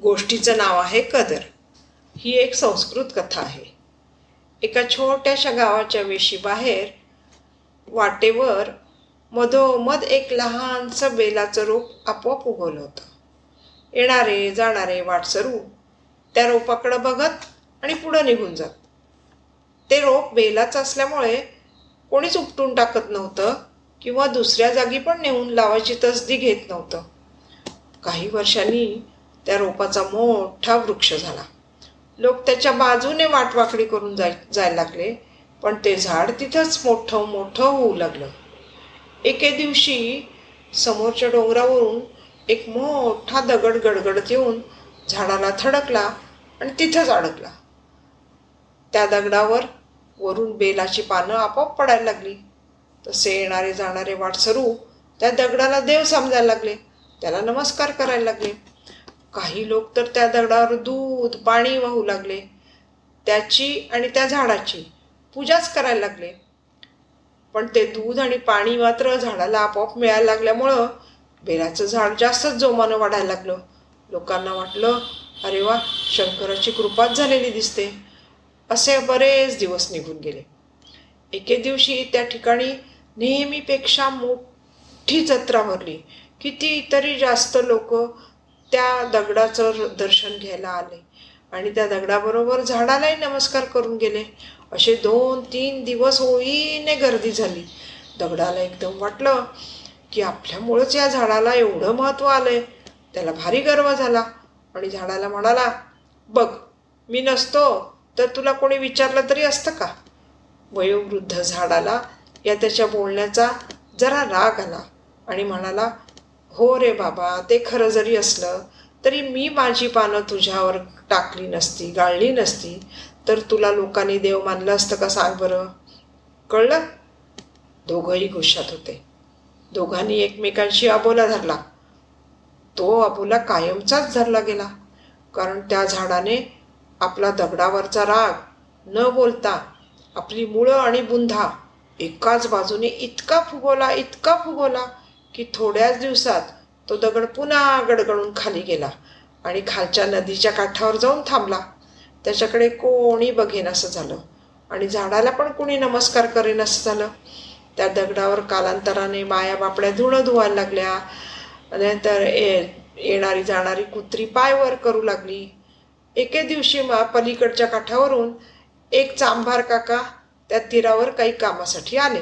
गोष्टीचं नाव आहे कदर. ही एक संस्कृत कथा आहे. एका छोट्याशा गावाच्या वेशीबाहेर वाटेवर मधोमध एक लहानसं बेलाचं रोप आपोआप उगवलं होतं. येणारे जाणारे वाटसरू त्या रोपाकडं बघत आणि पुढं निघून जात. ते रोप बेलाचं असल्यामुळे कोणीच उपटून टाकत नव्हतं किंवा दुसऱ्या जागी पण नेऊन लावायची तसदी घेत नव्हतं. काही वर्षांनी त्या रोपाचा मोठा वृक्ष झाला. लोक त्याच्या बाजूने वाटवाकडी करून जाय जायला लागले पण ते झाड तिथंच मोठं मोठं होऊ लागलं. एके दिवशी समोरच्या डोंगरावरून एक मोठा दगड गडगडत येऊन झाडाला थडकला आणि तिथंच अडकला. त्या दगडावर वरून बेलाची पानं आपोआप पडायला लागली. तसे येणारे जाणारे वाटसरू त्या दगडाला देव समजायला लागले. त्याला नमस्कार करायला लागले. काही लोक तर त्या दगडावर दूध पाणी वाहू लागले. त्याची आणि त्या झाडाची पूजाच करायला लागले. पण ते दूध आणि पाणी मात्र झाडाला आपोआप मिळायला लागल्यामुळं बेलाचं झाड जास्तच जोमानं वाढायला लागलं. लोकांना वाटलं अरे वा शंकराची कृपाच झालेली दिसते. असे बरेच दिवस निघून गेले. एके दिवशी त्या ठिकाणी नेहमीपेक्षा मोठी जत्रा भरली. कितीतरी जास्त लोक त्या दगडाचं दर्शन घ्यायला आले. आणि त्या दगडाबरोबर झाडालाही नमस्कार करून गेले. असे दोन तीन दिवस होईने गर्दी झाली. दगडाला एकदम वाटलं की आपल्यामुळंच या झाडाला एवढं महत्त्व आलंय. त्याला भारी गर्व झाला. आणि झाडाला म्हणाला बघ मी नसतो तर तुला कोणी विचारलं तरी असतं का? वयोवृद्ध झाडाला या त्याच्या बोलण्याचा जरा राग आला आणि म्हणाला हो रे बाबा ते खरं जरी असलं तरी मी माझी पानं तुझ्यावर टाकली नसती गाळली नसती. तर तुला लोकांनी देव मानलं असतं का सांग बरं? कळलं? दोघंही गुशात होते. दोघांनी एकमेकांशी अबोला धरला. तो अबोला कायमचाच धरला गेला. कारण त्या झाडाने आपला दगडावरचा राग न बोलता आपली मुळं आणि बुंधा एकाच बाजूने इतका फुगवला इतका फुगवला. की थोड्याच दिवसात तो दगड पुन्हा गडगडून खाली गेला आणि खालच्या नदीच्या काठावर जाऊन थांबला. त्याच्याकडे कोणी बघेन असं झालं आणि झाडाला पण कोणी नमस्कार करेन असं झालं. त्या दगडावर कालांतराने माया बापड्या धुणं धुवायला लागल्या. नंतर येणारी जाणारी कुत्री पायवर करू लागली. एके दिवशी मा पलीकडच्या काठावरून एक चांभार काका त्या तीरावर काही कामासाठी आले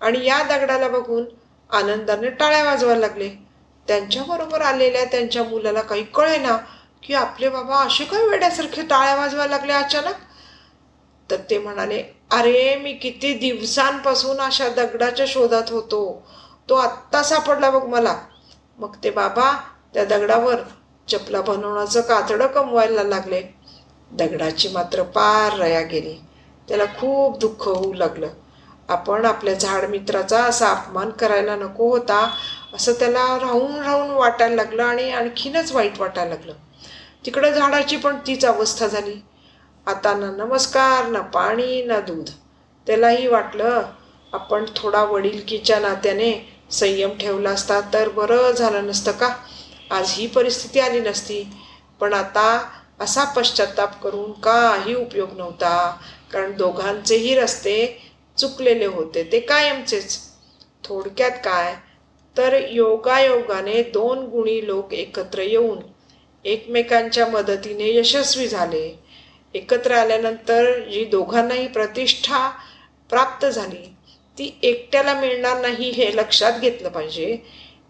आणि या दगडाला बघून आनंदाने टाळ्या वाजवायला लागले. त्यांच्याबरोबर आलेल्या त्यांच्या मुलाला काही कळे ना की आपले बाबा असे काय वेड्यासारखे टाळ्या वाजवायला लागले अचानक? तर ते म्हणाले अरे मी किती दिवसांपासून अशा दगडाच्या शोधात होतो. तो आत्ता सापडला बघ मला. मग ते बाबा त्या दगडावर चपला बनवण्याचं कातडं कमवायला लागले. दगडाची मात्र पार रया गेली. त्याला खूप दुःख होऊ लागलं. आपण आपल्या झाड मित्राचा असा अपमान करायला नको होता. असं त्याला राहून राहून वाटायला लागलं आणि आणखीनच वाईट वाटायला लागलं. तिकडं झाडाची पण तीच अवस्था झाली. आता ना नमस्कार ना पाणी ना दूध. त्यालाही वाटलं आपण थोडा वडीलकीच्या नात्याने संयम ठेवला असता तर बरं झालं नसतं का? आज ही परिस्थिती आली नसती. पण आता असा पश्चाताप करून काही उपयोग नव्हता. कारण दोघांचेही रस्ते चुकलेले होते. ते कायमचेच. थोडक्यात काय? तर योगायोगाने दोन गुणी लोक एकत्र येऊन एकमेकांच्या मदतीने यशस्वी झाले. एकत्र आल्यानंतर जी दोघांनाही प्रतिष्ठा प्राप्त झाली ती एकट्याला मिळणार नाही हे लक्षात घेतलं पाहिजे.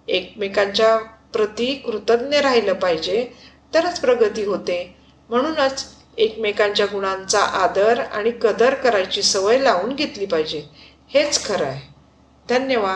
एकमेकांच्या प्रती कृतज्ञ राहिलं पाहिजे. तरच प्रगती होते. म्हणूनच एकमेकांच्या गुणांचा आदर आणि कदर करायची सवय लावून घेतली पाहिजे. हेच खरं आहे. धन्यवाद.